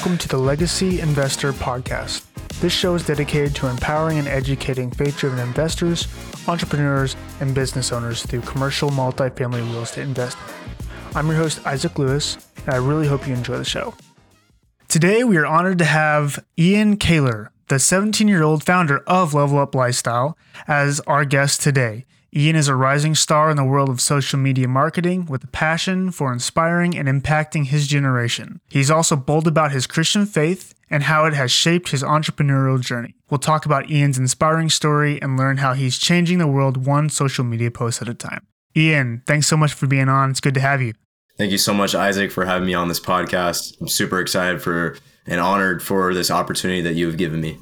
Welcome to the Legacy Investor Podcast. This show is dedicated to empowering and educating faith driven investors, entrepreneurs, and business owners through commercial multifamily real estate investing. I'm your host, Isaac Lewis, and I really hope you enjoy the show. Today, we are honored to have Ian Kahler, the 17 year old founder of Level Up Lifestyle, as our guest today. Ian is a rising star in the world of social media marketing with a passion for inspiring and impacting his generation. He's also bold about his Christian faith and how it has shaped his entrepreneurial journey. We'll talk about Ian's inspiring story and learn how he's changing the world one social media post at a time. Ian, thanks so much for being on. It's good to have you. Thank you so much, Isaac, for having me on this podcast. I'm super excited for and honored for this opportunity that you have given me.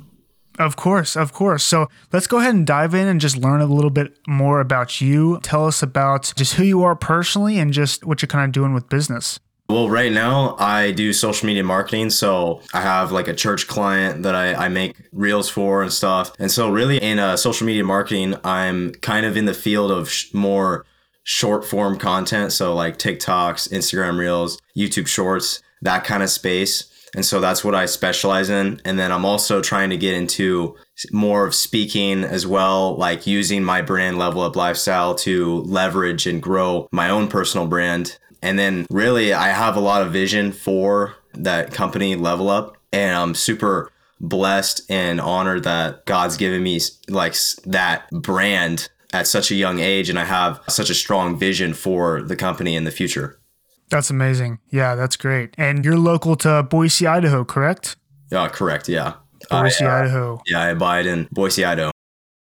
Of course, of course. So let's go ahead and dive in and just learn a little bit more about you. Tell us about just who you are personally and just what you're kind of doing with business. Well, right now I do social media marketing. So I have like a church client that I, I make reels for and stuff. And so, really, in uh, social media marketing, I'm kind of in the field of sh- more short form content. So, like TikToks, Instagram reels, YouTube shorts, that kind of space. And so that's what I specialize in. And then I'm also trying to get into more of speaking as well, like using my brand Level Up Lifestyle to leverage and grow my own personal brand. And then really, I have a lot of vision for that company Level Up. And I'm super blessed and honored that God's given me like that brand at such a young age. And I have such a strong vision for the company in the future. That's amazing. Yeah, that's great. And you're local to Boise, Idaho, correct? Yeah, correct. Yeah. Boise, I, uh, Idaho. Yeah, I abide in Boise, Idaho.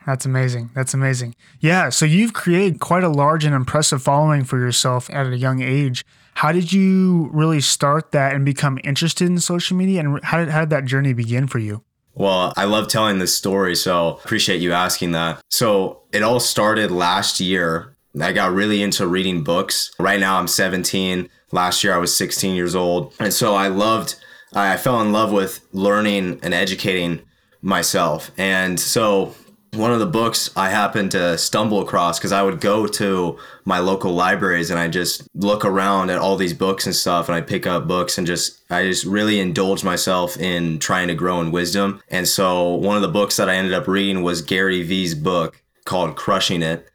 That's amazing. That's amazing. Yeah. So you've created quite a large and impressive following for yourself at a young age. How did you really start that and become interested in social media? And how did, how did that journey begin for you? Well, I love telling this story, so appreciate you asking that. So it all started last year I got really into reading books. Right now I'm 17. Last year I was 16 years old. And so I loved, I fell in love with learning and educating myself. And so one of the books I happened to stumble across because I would go to my local libraries and I just look around at all these books and stuff and I pick up books and just I just really indulge myself in trying to grow in wisdom. And so one of the books that I ended up reading was Gary Vee's book called Crushing It.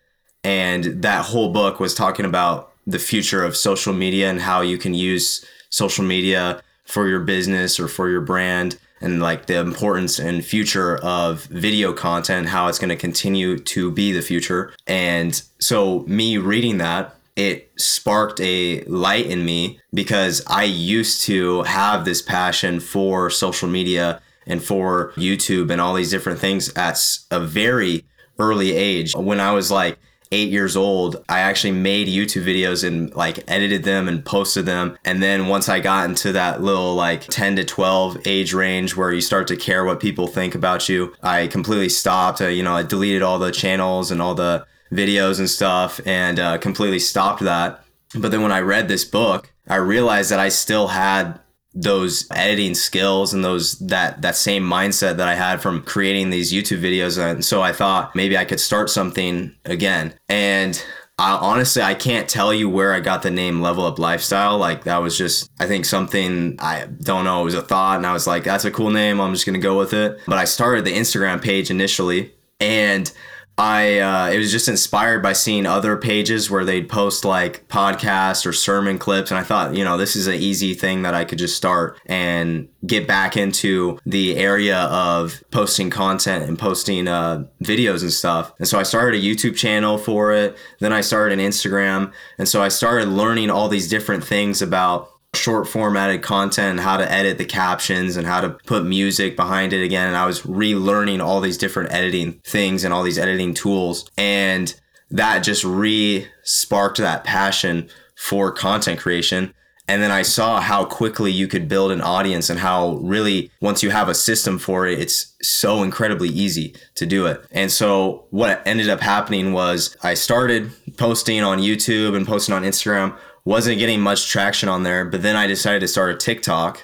And that whole book was talking about the future of social media and how you can use social media for your business or for your brand and like the importance and future of video content, how it's going to continue to be the future. And so, me reading that, it sparked a light in me because I used to have this passion for social media and for YouTube and all these different things at a very early age. When I was like eight years old, I actually made YouTube videos and like edited them and posted them. And then once I got into that little like 10 to 12 age range where you start to care what people think about you, I completely stopped. you know, I deleted all the channels and all the videos and stuff and uh, completely stopped that. But then when I read this book, I realized that I still had those editing skills and those that that same mindset that I had from creating these YouTube videos. And so I thought maybe I could start something again. And I, honestly I can't tell you where I got the name Level Up Lifestyle. Like that was just I think something I don't know. It was a thought and I was like that's a cool name. I'm just gonna go with it. But I started the Instagram page initially. And I uh, it was just inspired by seeing other pages where they'd post like podcasts or sermon clips, and I thought, you know, this is an easy thing that I could just start and get back into the area of posting content and posting uh, videos and stuff. And so I started a YouTube channel for it. Then I started an Instagram, and so I started learning all these different things about short formatted content, how to edit the captions and how to put music behind it again. And I was relearning all these different editing things and all these editing tools. And that just re sparked that passion for content creation. And then I saw how quickly you could build an audience and how really, once you have a system for it, it's so incredibly easy to do it. And so, what ended up happening was I started posting on YouTube and posting on Instagram wasn't getting much traction on there. But then I decided to start a TikTok.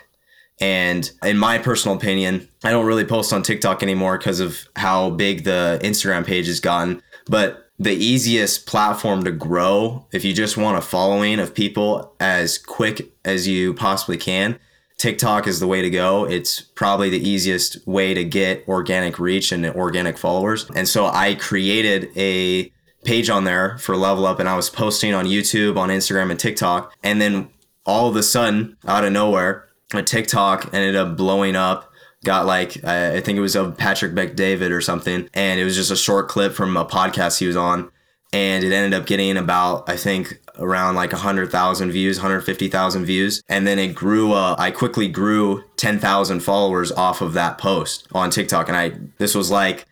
And in my personal opinion, I don't really post on TikTok anymore because of how big the Instagram page has gotten. But the easiest platform to grow, if you just want a following of people as quick as you possibly can, TikTok is the way to go. It's probably the easiest way to get organic reach and organic followers. And so I created a page on there for Level Up and I was posting on YouTube, on Instagram, and TikTok. And then all of a sudden, out of nowhere, a TikTok ended up blowing up. Got like, I think it was of Patrick Bet-David or something. And it was just a short clip from a podcast he was on. And it ended up getting about, I think, around like 100,000 views, 150,000 views. And then it grew, uh, I quickly grew 10,000 followers off of that post on TikTok. And I, this was like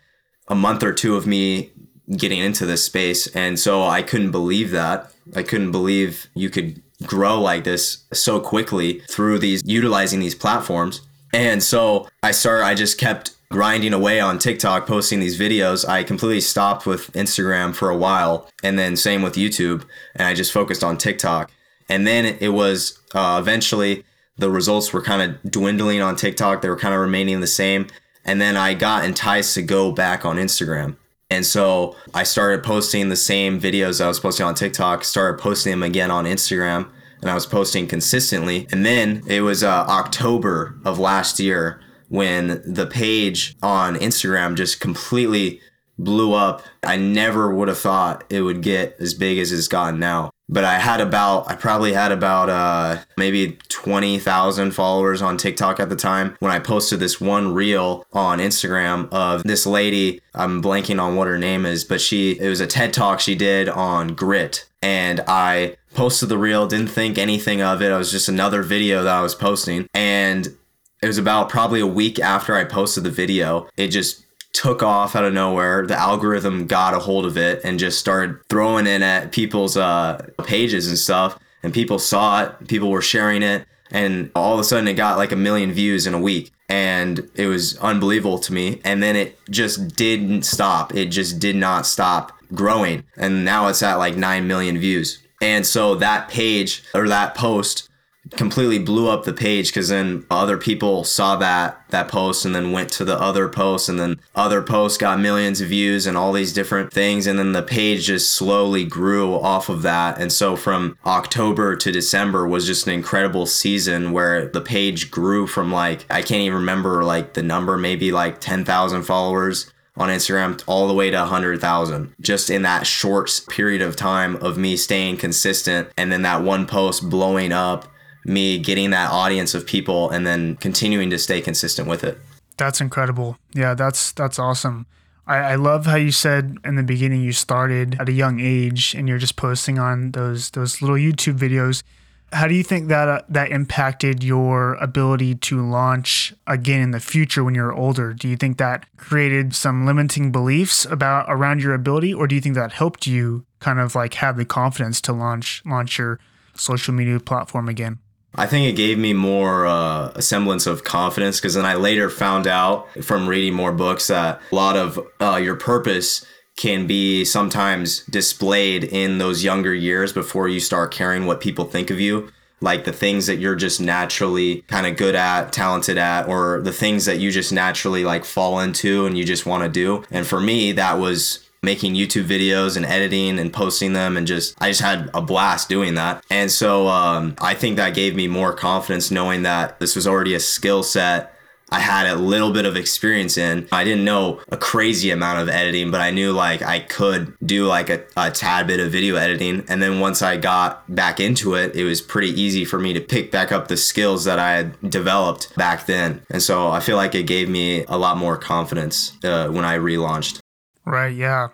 a month or two of me getting into this space. And so I couldn't believe that. I couldn't believe you could grow like this so quickly through these, utilizing these platforms. And so I started, I just kept grinding away on TikTok, posting these videos, I completely stopped with Instagram for a while. And then same with YouTube. And I just focused on TikTok. And then it was uh, eventually the results were kind of dwindling on TikTok. They were kind of remaining the same. And then I got enticed to go back on Instagram. And so I started posting the same videos I was posting on TikTok, started posting them again on Instagram, and I was posting consistently. And then it was uh, October of last year when the page on Instagram just completely blew up. I never would have thought it would get as big as it's gotten now. But I had about, I probably had about uh, maybe 20,000 followers on TikTok at the time when I posted this one reel on Instagram of this lady. I'm blanking on what her name is, but she, it was a TED talk she did on grit. And I posted the reel, didn't think anything of it. It was just another video that I was posting. And it was about probably a week after I posted the video. It just took off out of nowhere. The algorithm got a hold of it and just started throwing it at people's uh, pages and stuff. And people saw it, people were sharing it, and all of a sudden it got like a million views in a week. And it was unbelievable to me. And then it just didn't stop. It just did not stop growing. And now it's at like 9 million views. And so that page or that post completely blew up the page because then other people saw that that post and then went to the other post and then other posts got millions of views and all these different things and then the page just slowly grew off of that. And so from october to december was just an incredible season where the page grew from like i can't even remember like the number maybe like 10000 followers on Instagram all the way to 100,000 just in that short period of time of me staying consistent and then that one post blowing up me getting that audience of people and then continuing to stay consistent with it. That's incredible. Yeah, that's that's awesome. I, I love how you said in the beginning you started at a young age and you're just posting on those those little YouTube videos. How do you think that uh, that impacted your ability to launch again in the future when you're older? Do you think that created some limiting beliefs about around your ability, or do you think that helped you kind of like have the confidence to launch launch your social media platform again? I think it gave me more uh, a semblance of confidence because then I later found out from reading more books that a lot of uh, your purpose can be sometimes displayed in those younger years before you start caring what people think of you. Like the things that you're just naturally kind of good at, talented at, or the things that you just naturally like fall into and you just want to do. And for me, that was making YouTube videos and editing and posting them and just I just had a blast doing that. And so um, I think that gave me more confidence knowing that this was already a skill set I had a little bit of experience in. I didn't know a crazy amount of editing, but I knew like I could do like a, a tad bit of video editing. And then once I got back into it, it was pretty easy for me to pick back up the skills that I had developed back then. And so I feel like it gave me a lot more confidence uh, when I relaunched. Right. Yeah.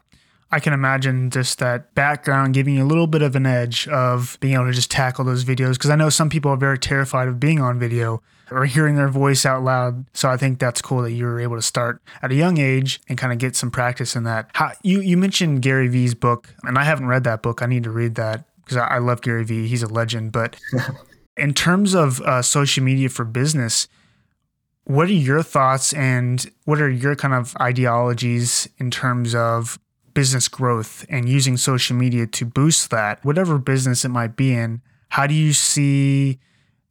I can imagine just that background giving you a little bit of an edge of being able to just tackle those videos. Because I know some people are very terrified of being on video or hearing their voice out loud. So I think that's cool that you were able to start at a young age and kind of get some practice in that. How, you you mentioned Gary Vee's book, and I haven't read that book. I need to read that because I, I love Gary Vee. He's a legend. But in terms of uh, social media for business, what are your thoughts and what are your kind of ideologies in terms of business growth and using social media to boost that, whatever business it might be in? How do you see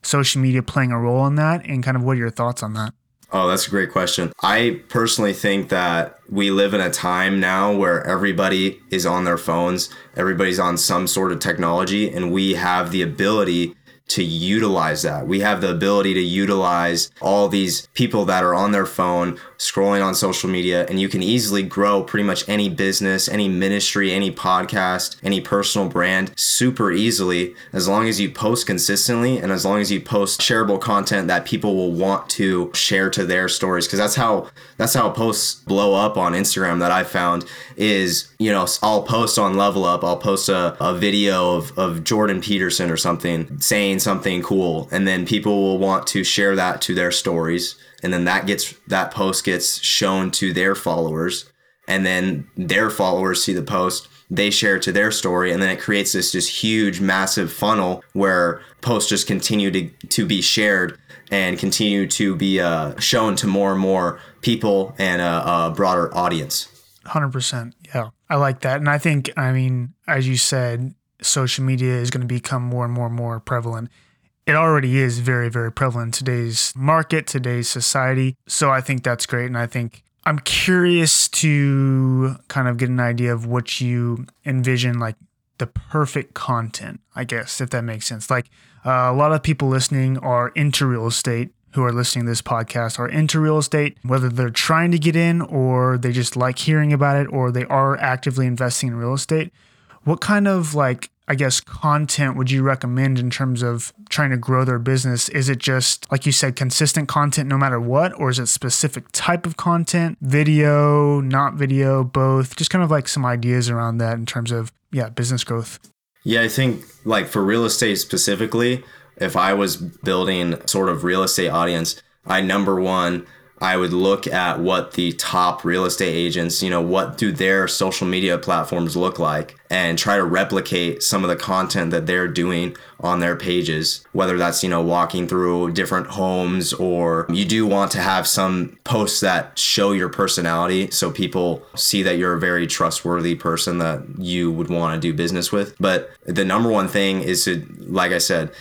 social media playing a role in that? And kind of what are your thoughts on that? Oh, that's a great question. I personally think that we live in a time now where everybody is on their phones, everybody's on some sort of technology, and we have the ability to utilize that. We have the ability to utilize all these people that are on their phone, scrolling on social media, and you can easily grow pretty much any business, any ministry, any podcast, any personal brand super easily as long as you post consistently and as long as you post shareable content that people will want to share to their stories. Cause that's how that's how posts blow up on Instagram that I found is, you know, I'll post on Level Up, I'll post a, a video of, of Jordan Peterson or something saying something cool, and then people will want to share that to their stories and then that gets that post gets shown to their followers. And then their followers see the post they share it to their story. And then it creates this just huge massive funnel where posts just continue to, to be shared and continue to be uh, shown to more and more people and a, a broader audience. 100% yeah. I like that. And i think i mean as you said social media is going to become more and more and more prevalent it already is very, very prevalent in today's market, today's society. So I think that's great. And I think I'm curious to kind of get an idea of what you envision, like the perfect content, I guess, if that makes sense. Like uh, a lot of people listening are into real estate who are listening to this podcast are into real estate, whether they're trying to get in or they just like hearing about it or they are actively investing in real estate. What kind of like I guess, content would you recommend in terms of trying to grow their business? Is it just, like you said, consistent content no matter what? Or is it specific type of content, video, not video, both? Just kind of like some ideas around that in terms of, yeah, business growth. Yeah, I think like for real estate specifically, if I was building sort of real estate audience, I number one, I would look at what the top real estate agents, you know, what do their social media platforms look like and try to replicate some of the content that they're doing on their pages, whether that's, you know, walking through different homes or you do want to have some posts that show your personality so people see that you're a very trustworthy person that you would want to do business with. But the number one thing is to, like I said,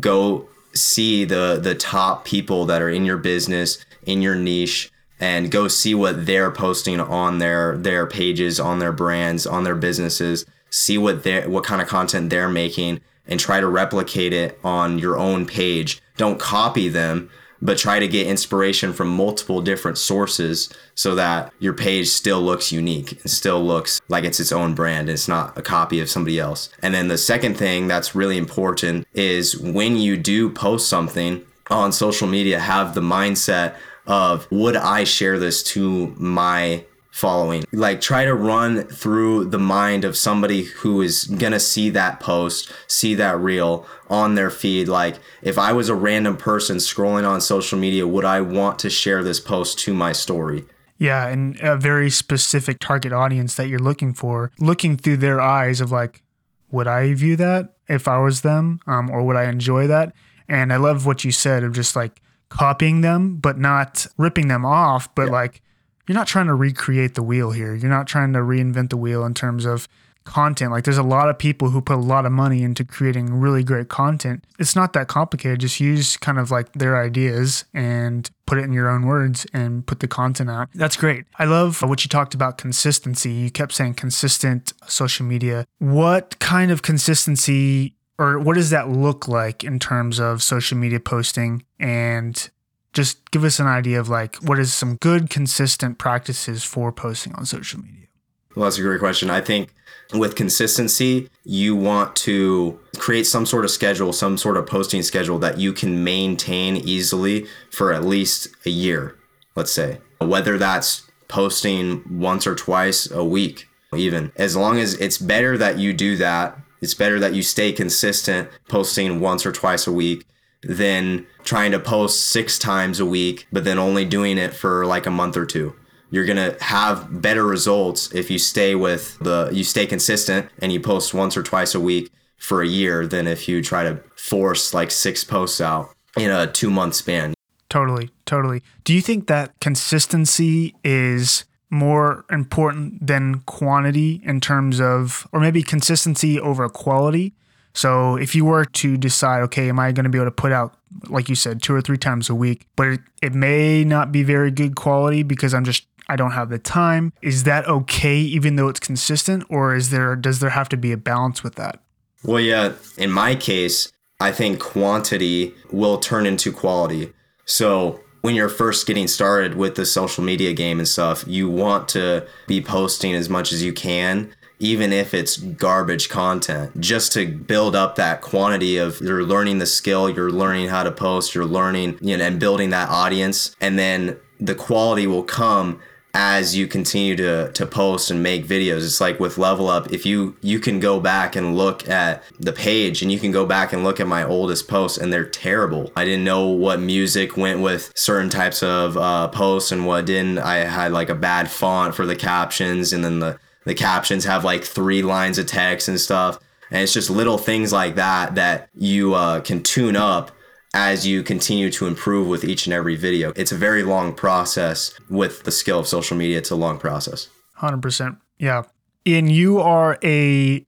go see the the top people that are in your business in your niche and go see what they're posting on their their pages, on their brands, on their businesses. See what they what kind of content they're making and try to replicate it on your own page. Don't copy them, but try to get inspiration from multiple different sources so that your page still looks unique and still looks like it's its own brand. and It's not a copy of somebody else. And then the second thing that's really important is when you do post something on social media, have the mindset of would I share this to my following? Like try to run through the mind of somebody who is going to see that post, see that reel on their feed. Like if I was a random person scrolling on social media, would I want to share this post to my story? Yeah, and a very specific target audience that you're looking for, looking through their eyes of like, would I view that if I was them, um, or would I enjoy that? And I love what you said of just like copying them, but not ripping them off. But yeah. like, you're not trying to recreate the wheel here. You're not trying to reinvent the wheel in terms of content. Like, there's a lot of people who put a lot of money into creating really great content. It's not that complicated. Just use kind of like their ideas and put it in your own words and put the content out. That's great. I love what you talked about consistency. You kept saying consistent social media. What kind of consistency or what does that look like in terms of social media posting? And just give us an idea of like what is some good consistent practices for posting on social media? Well that's a great question. I think with consistency you want to create some sort of schedule some sort of posting schedule that you can maintain easily for at least a year let's say. Whether that's posting once or twice a week even. As long as it's better that you do that it's better that you stay consistent posting once or twice a week than trying to post six times a week, but then only doing it for like a month or two. You're gonna have better results if you stay with the you stay consistent and you post once or twice a week for a year than if you try to force like six posts out in a two month span. Totally, totally. Do you think that consistency is more important than quantity in terms of, or maybe consistency over quality. So if you were to decide, okay, am I going to be able to put out, like you said, two or three times a week, but it, it may not be very good quality because I'm just I don't have the time. Is that okay even though it's consistent or is there does there have to be a balance with that? Well, yeah, in my case, I think quantity will turn into quality. So when you're first getting started with the social media game and stuff, you want to be posting as much as you can, even if it's garbage content, just to build up that quantity of you're learning the skill, you're learning how to post, you're learning, you know, and building that audience. And then the quality will come as you continue to to post and make videos it's like with level up if you you can go back and look at the page and you can go back and look at my oldest posts and they're terrible. I didn't know what music went with certain types of uh, posts and what didn't. I had like a bad font for the captions and then the the captions have like three lines of text and stuff. And it's just little things like that that you uh, can tune up as you continue to improve with each and every video. It's a very long process with the skill of social media. It's a long process. 100%. Yeah. And you are a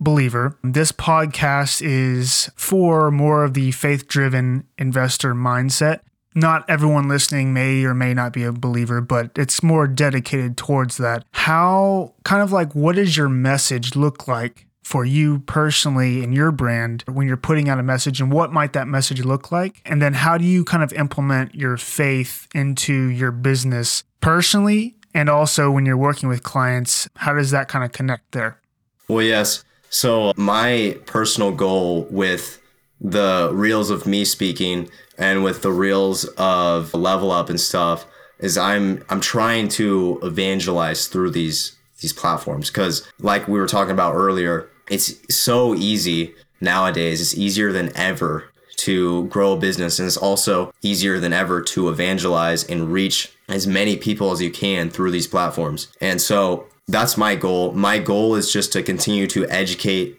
believer. This podcast is for more of the faith driven investor mindset. Not everyone listening may or may not be a believer, but it's more dedicated towards that. How, kind of like, what does your message look like for you personally and your brand when you're putting out a message and what might that message look like? And then how do you kind of implement your faith into your business personally and also when you're working with clients how does that kind of connect there? Well yes. So my personal goal with the reels of me speaking and with the reels of level up and stuff is i'm i'm trying to evangelize through these these platforms because like we were talking about earlier it's so easy nowadays. It's easier than ever to grow a business and it's also easier than ever to evangelize and reach as many people as you can through these platforms. And so that's my goal. My goal is just to continue to educate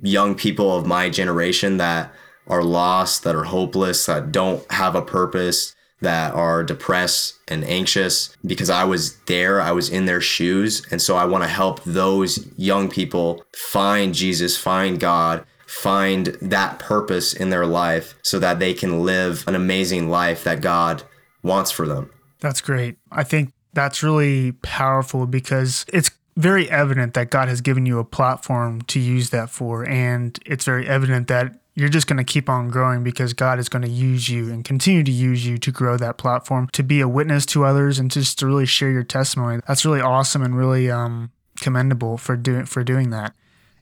young people of my generation that are lost, that are hopeless, that don't have a purpose, that are depressed and anxious because I was there, I was in their shoes. And so I want to help those young people find Jesus, find God, find that purpose in their life so that they can live an amazing life that God wants for them. That's great. I think that's really powerful because it's very evident that God has given you a platform to use that for. And it's very evident that you're just going to keep on growing because God is going to use you and continue to use you to grow that platform, to be a witness to others and just to really share your testimony. That's really awesome and really um, commendable for doing for doing that.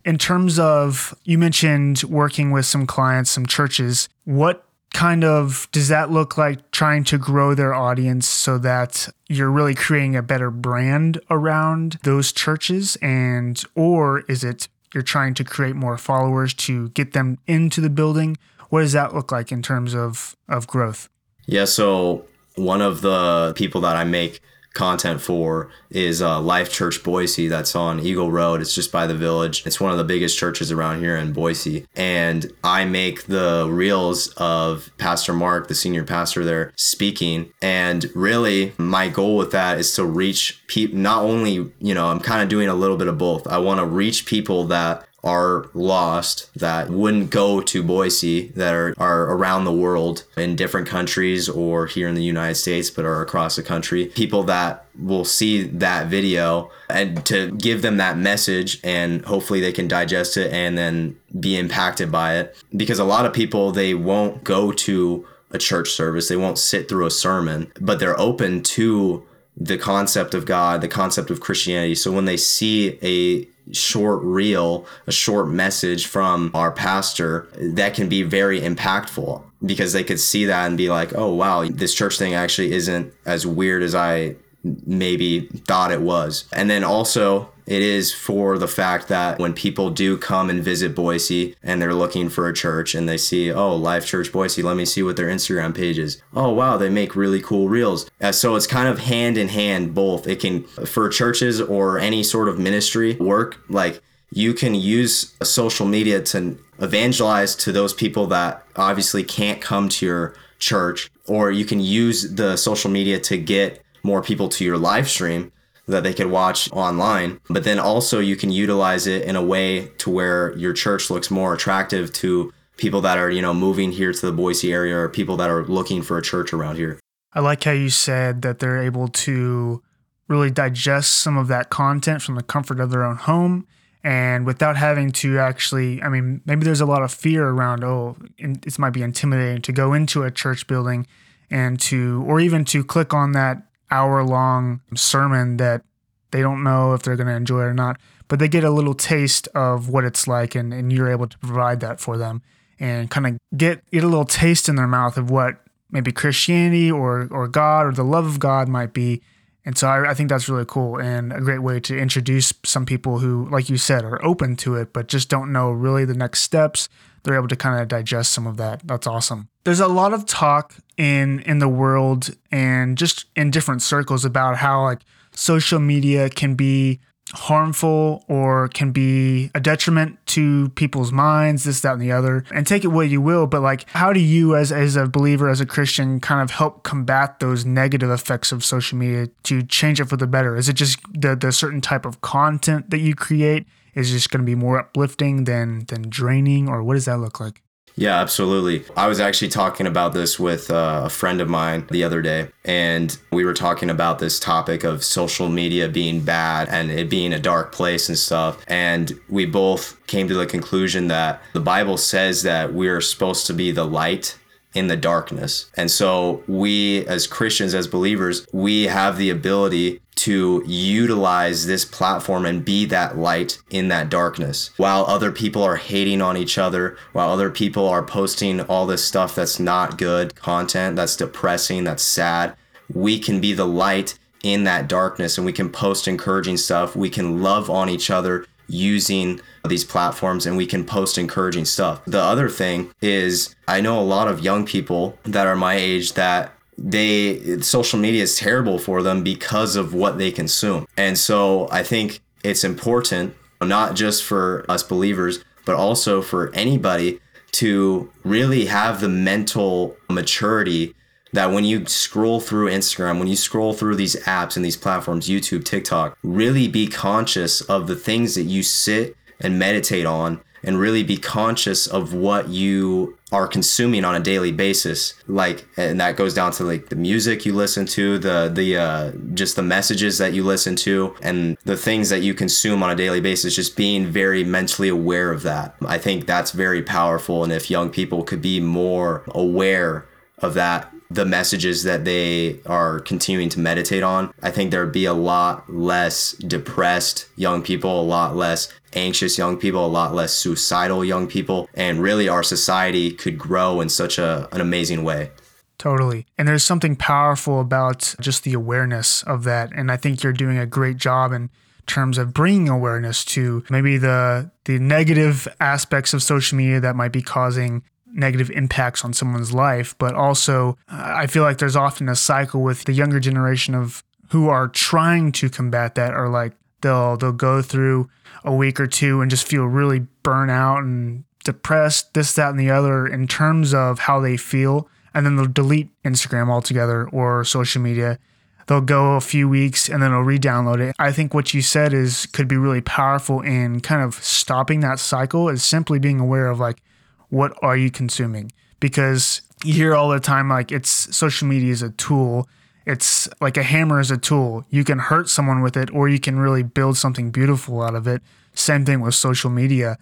In terms of you mentioned working with some clients, some churches, what kind of does that look like trying to grow their audience so that you're really creating a better brand around those churches and or is it you're trying to create more followers to get them into the building. What does that look like in terms of, of growth? Yeah, so one of the people that I make content for is uh, Life Church Boise that's on Eagle Road. It's just by the village. It's one of the biggest churches around here in Boise. And I make the reels of Pastor Mark, the senior pastor there, speaking. And really, my goal with that is to reach people, not only, you know, I'm kind of doing a little bit of both. I want to reach people that are lost that wouldn't go to Boise that are, are around the world in different countries or here in the United States but are across the country. People that will see that video and to give them that message and hopefully they can digest it and then be impacted by it. Because a lot of people they won't go to a church service. They won't sit through a sermon but they're open to the concept of God, the concept of Christianity. So when they see a short reel, a short message from our pastor, that can be very impactful because they could see that and be like, oh, wow, this church thing actually isn't as weird as I maybe thought it was. And then also, it is for the fact that when people do come and visit Boise and they're looking for a church and they see, oh, Life Church Boise, let me see what their Instagram page is. Oh, wow, they make really cool reels. Uh, so it's kind of hand in hand, both. It can, for churches or any sort of ministry work, like you can use social media to evangelize to those people that obviously can't come to your church, or you can use the social media to get more people to your live stream that they could watch online. But then also you can utilize it in a way to where your church looks more attractive to people that are, you know, moving here to the Boise area or people that are looking for a church around here. I like how you said that they're able to really digest some of that content from the comfort of their own home and without having to actually, I mean, maybe there's a lot of fear around, oh, it might be intimidating to go into a church building and to, or even to click on that hour long sermon that they don't know if they're going to enjoy it or not, but they get a little taste of what it's like and, and you're able to provide that for them and kind of get, get a little taste in their mouth of what maybe Christianity or, or God or the love of God might be and so I, I, think that's really cool and a great way to introduce some people who, like you said, are open to it, but just don't know really the next steps. They're able to kind of digest some of that. That's awesome. There's a lot of talk in in the world and just in different circles about how like social media can be harmful or can be a detriment to people's minds, this, that, and the other, and take it what you will. But like, how do you, as, as a believer, as a Christian, kind of help combat those negative effects of social media to change it for the better? Is it just the, the certain type of content that you create is just going to be more uplifting than, than draining, or what does that look like? Yeah, absolutely. I was actually talking about this with uh, a friend of mine the other day, and we were talking about this topic of social media being bad and it being a dark place and stuff. And we both came to the conclusion that the Bible says that we're supposed to be the light in the darkness. And so we as Christians, as believers, we have the ability to utilize this platform and be that light in that darkness. While other people are hating on each other, while other people are posting all this stuff that's not good content, that's depressing, that's sad, we can be the light in that darkness and we can post encouraging stuff. We can love on each other using these platforms and we can post encouraging stuff. The other thing is, I know a lot of young people that are my age that they social media is terrible for them because of what they consume. And so I think it's important not just for us believers, but also for anybody to really have the mental maturity that when you scroll through Instagram, when you scroll through these apps and these platforms, YouTube, TikTok, really be conscious of the things that you sit and meditate on and really be conscious of what you are consuming on a daily basis. Like and that goes down to like the music you listen to the the uh, just the messages that you listen to and the things that you consume on a daily basis just being very mentally aware of that. I think that's very powerful and if young people could be more aware of that the messages that they are continuing to meditate on, I think there'd be a lot less depressed young people, a lot less anxious young people, a lot less suicidal young people, and really our society could grow in such a, an amazing way. Totally. And there's something powerful about just the awareness of that. And I think you're doing a great job in terms of bringing awareness to maybe the the negative aspects of social media that might be causing negative impacts on someone's life, but also uh, I feel like there's often a cycle with the younger generation of who are trying to combat that are like they'll they'll go through a week or two and just feel really burnt out and depressed, this, that, and the other in terms of how they feel. And then they'll delete Instagram altogether or social media. They'll go a few weeks and then they'll re-download it. I think what you said is could be really powerful in kind of stopping that cycle is simply being aware of like what are you consuming? Because you hear all the time like it's social media is a tool. It's like a hammer is a tool. You can hurt someone with it or you can really build something beautiful out of it. Same thing with social media.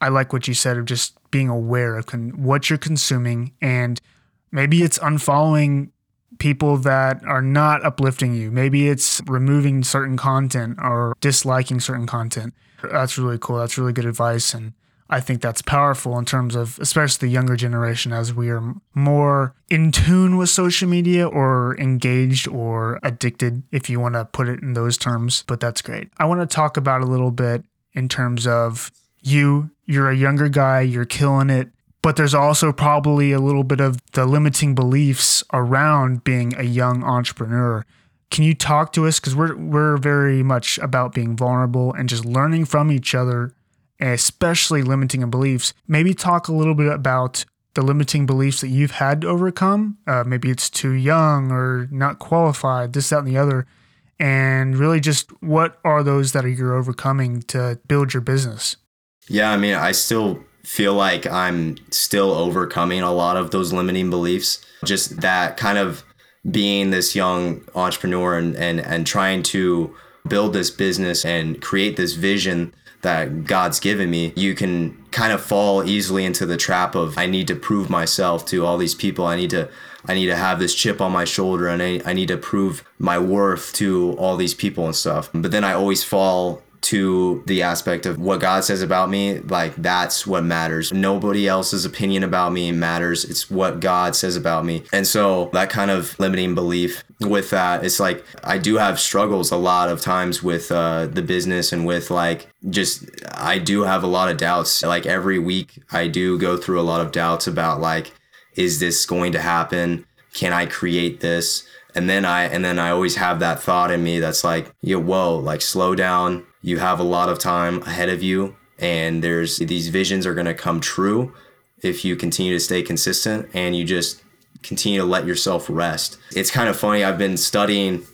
I like what you said of just being aware of con- what you're consuming and maybe it's unfollowing people that are not uplifting you. Maybe it's removing certain content or disliking certain content. That's really cool. That's really good advice and I think that's powerful in terms of, especially the younger generation, as we are more in tune with social media or engaged or addicted, if you want to put it in those terms. But that's great. I want to talk about a little bit in terms of you. You're a younger guy, you're killing it. But there's also probably a little bit of the limiting beliefs around being a young entrepreneur. Can you talk to us? Because we're, we're very much about being vulnerable and just learning from each other especially limiting beliefs. Maybe talk a little bit about the limiting beliefs that you've had to overcome. Uh, maybe it's too young or not qualified, this, that, and the other. And really, just what are those that you're overcoming to build your business? Yeah, I mean, I still feel like I'm still overcoming a lot of those limiting beliefs. Just that kind of being this young entrepreneur and, and, and trying to build this business and create this vision that God's given me, you can kind of fall easily into the trap of I need to prove myself to all these people. I need to I need to have this chip on my shoulder and I, I need to prove my worth to all these people and stuff. But then I always fall to the aspect of what God says about me, like that's what matters. Nobody else's opinion about me matters. It's what God says about me. And so that kind of limiting belief with that, it's like I do have struggles a lot of times with uh, the business and with like just, I do have a lot of doubts. Like every week, I do go through a lot of doubts about like, is this going to happen? Can I create this? And then I and then I always have that thought in me that's like, yo, whoa, like slow down. You have a lot of time ahead of you, and there's these visions are gonna come true if you continue to stay consistent and you just continue to let yourself rest. It's kind of funny. I've been studying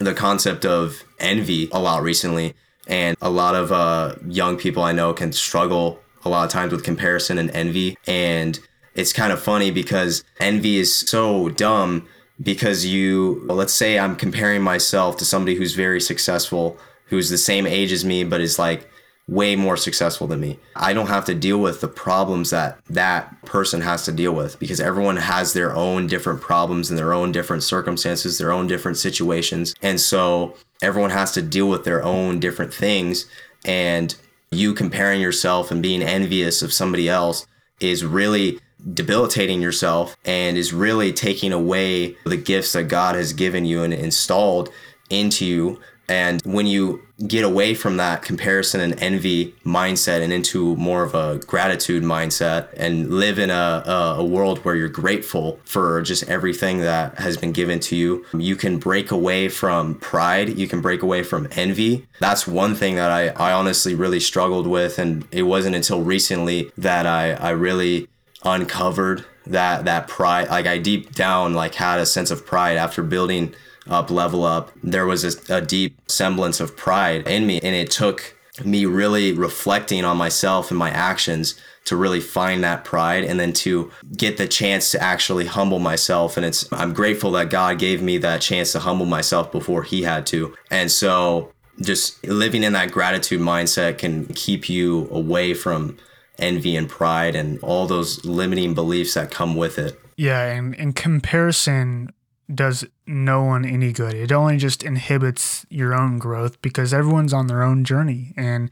the concept of envy a lot recently, and a lot of uh, young people I know can struggle a lot of times with comparison and envy. And it's kind of funny because envy is so dumb because you well, let's say I'm comparing myself to somebody who's very successful, who's the same age as me but is like way more successful than me. I don't have to deal with the problems that that person has to deal with because everyone has their own different problems and their own different circumstances, their own different situations. And so everyone has to deal with their own different things and you comparing yourself and being envious of somebody else is really debilitating yourself and is really taking away the gifts that God has given you and installed into you. And when you get away from that comparison and envy mindset and into more of a gratitude mindset and live in a, a, a, world where you're grateful for just everything that has been given to you, you can break away from pride. You can break away from envy. That's one thing that I, I honestly really struggled with. And it wasn't until recently that I, I really uncovered that that pride like i deep down like had a sense of pride after building up level up. There was a, a, deep semblance of pride in me and it took me really reflecting on myself and my actions to really find that pride and then to get the chance to actually humble myself. And it's i'm grateful that god gave me that chance to humble myself before he had to. And so just living in that gratitude mindset can keep you away from envy and pride and all those limiting beliefs that come with it. Yeah, and in comparison does no one any good. It only just inhibits your own growth because everyone's on their own journey. And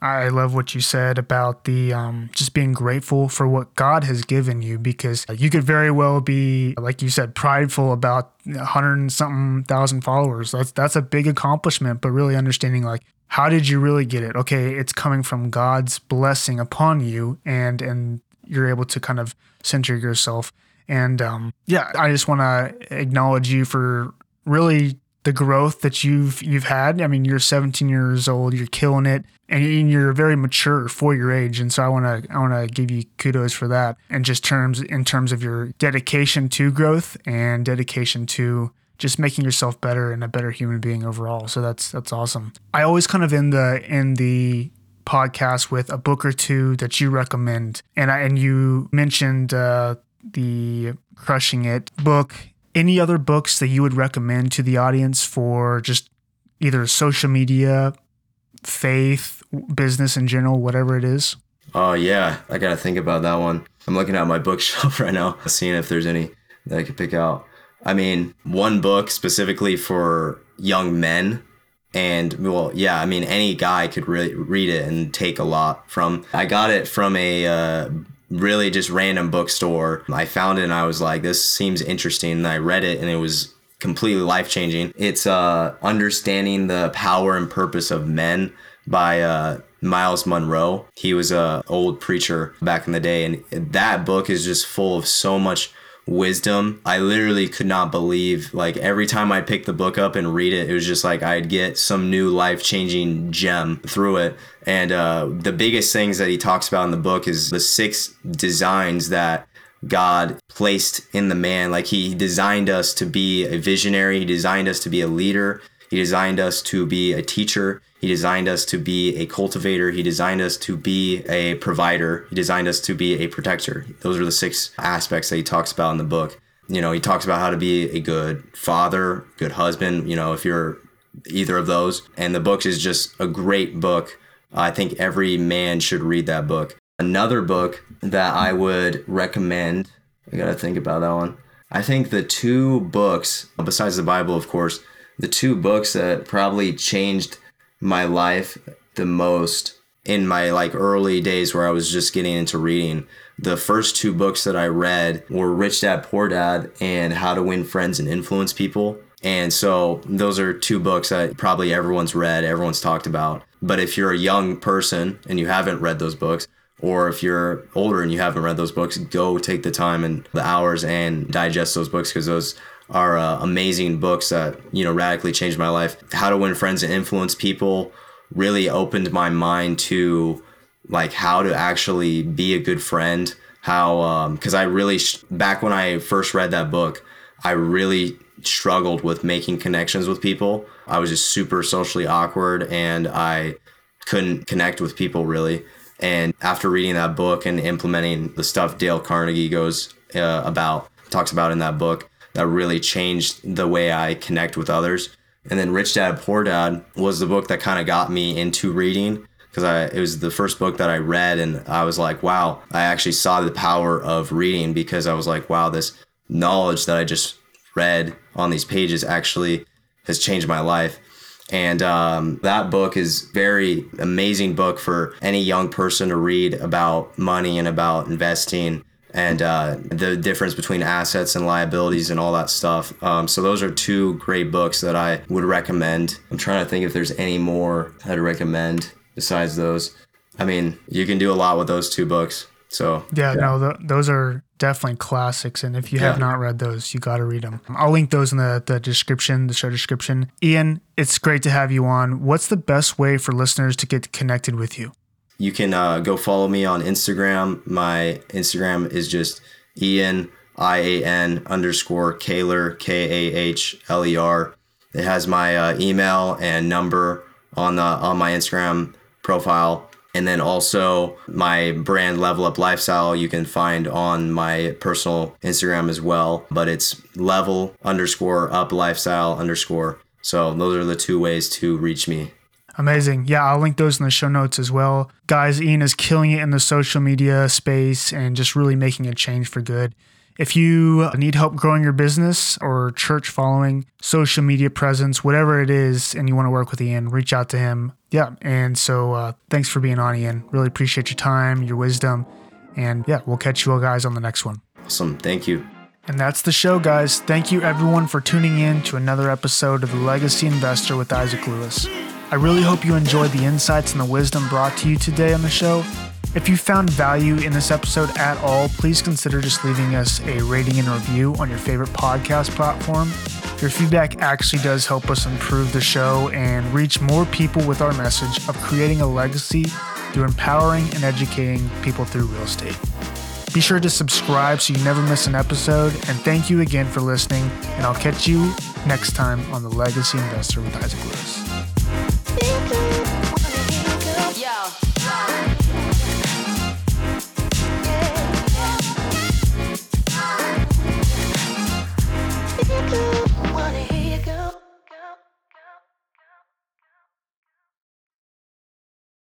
I love what you said about the um, just being grateful for what God has given you because you could very well be, like you said, prideful about a hundred and something thousand followers. That's that's a big accomplishment, but really understanding like how did you really get it? Okay, it's coming from God's blessing upon you, and and you're able to kind of center yourself. And um, yeah, I just want to acknowledge you for really the growth that you've you've had. I mean, you're 17 years old, you're killing it, and you're very mature for your age. And so I want to I want to give you kudos for that. And just terms in terms of your dedication to growth and dedication to just making yourself better and a better human being overall. So that's that's awesome. I always kind of in the in the podcast with a book or two that you recommend, and I and you mentioned uh, the Crushing It book. Any other books that you would recommend to the audience for just either social media, faith, business in general, whatever it is? Oh yeah, I gotta think about that one. I'm looking at my bookshelf right now, seeing if there's any that I could pick out. I mean, one book specifically for young men. And well, yeah, I mean, any guy could really read it and take a lot from. I got it from a uh, really just random bookstore. I found it and I was like, this seems interesting. And I read it and it was completely life changing. It's uh, Understanding the Power and Purpose of Men by uh, Myles Munroe. He was a old preacher back in the day, and that book is just full of so much wisdom. I literally could not believe like every time I picked the book up and read it, it was just like I'd get some new life changing gem through it. And uh, the biggest things that he talks about in the book is the six designs that God placed in the man. Like he designed us to be a visionary, he designed us to be a leader, he designed us to be a teacher, he designed us to be a cultivator. He designed us to be a provider. He designed us to be a protector. Those are the six aspects that he talks about in the book. You know, he talks about how to be a good father, good husband, you know, if you're either of those. And the book is just a great book I think every man should read that book. Another book that I would recommend, I gotta think about that one. I think the two books, besides the Bible, of course, the two books that probably changed my life the most in my like early days where I was just getting into reading. The first two books that I read were Rich Dad Poor Dad and How to Win Friends and Influence People. And so those are two books that probably everyone's read, everyone's talked about. But if you're a young person and you haven't read those books, or if you're older and you haven't read those books, go take the time and the hours and digest those books because those are uh, amazing books that you know radically changed my life. How to Win Friends and Influence People really opened my mind to like how to actually be a good friend. How because um, I really back when I first read that book, I really struggled with making connections with people. I was just super socially awkward and I couldn't connect with people really. And after reading that book and implementing the stuff Dale Carnegie goes uh, about, talks about in that book, that really changed the way I connect with others. And then Rich Dad Poor Dad was the book that kind of got me into reading because I it was the first book that I read and I was like, wow, I actually saw the power of reading because I was like, wow, this knowledge that I just read on these pages actually has changed my life. And um, that book is very amazing book for any young person to read about money and about investing and uh, the difference between assets and liabilities and all that stuff. Um, so those are two great books that I would recommend. I'm trying to think if there's any more I'd recommend besides those. I mean, you can do a lot with those two books. So yeah, yeah. no, those are definitely classics. And if you have yeah. not read those, you got to read them. I'll link those in the, the description, the show description. Ian, it's great to have you on. What's the best way for listeners to get connected with you? You can uh, go follow me on Instagram. My Instagram is just Ian I A N underscore Kahler K A H L E R. It has my uh, email and number on the on my Instagram profile, and then also my brand Level Up Lifestyle. You can find on my personal Instagram as well, but it's Level underscore Up Lifestyle underscore. So those are the two ways to reach me. Amazing. Yeah, I'll link those in the show notes as well. Guys, Ian is killing it in the social media space and just really making a change for good. If you need help growing your business or church following, social media presence, whatever it is, and you want to work with Ian, reach out to him. Yeah. And so uh, thanks for being on, Ian. Really appreciate your time, your wisdom. And yeah, we'll catch you all guys on the next one. Awesome. Thank you. And that's the show, guys. Thank you, everyone, for tuning in to another episode of The Legacy Investor with Isaac Lewis. I really hope you enjoyed the insights and the wisdom brought to you today on the show. If you found value in this episode at all, please consider just leaving us a rating and review on your favorite podcast platform. Your feedback actually does help us improve the show and reach more people with our message of creating a legacy through empowering and educating people through real estate. Be sure to subscribe so you never miss an episode. And thank you again for listening. And I'll catch you next time on The Legacy Investor with Isaac Lewis. go.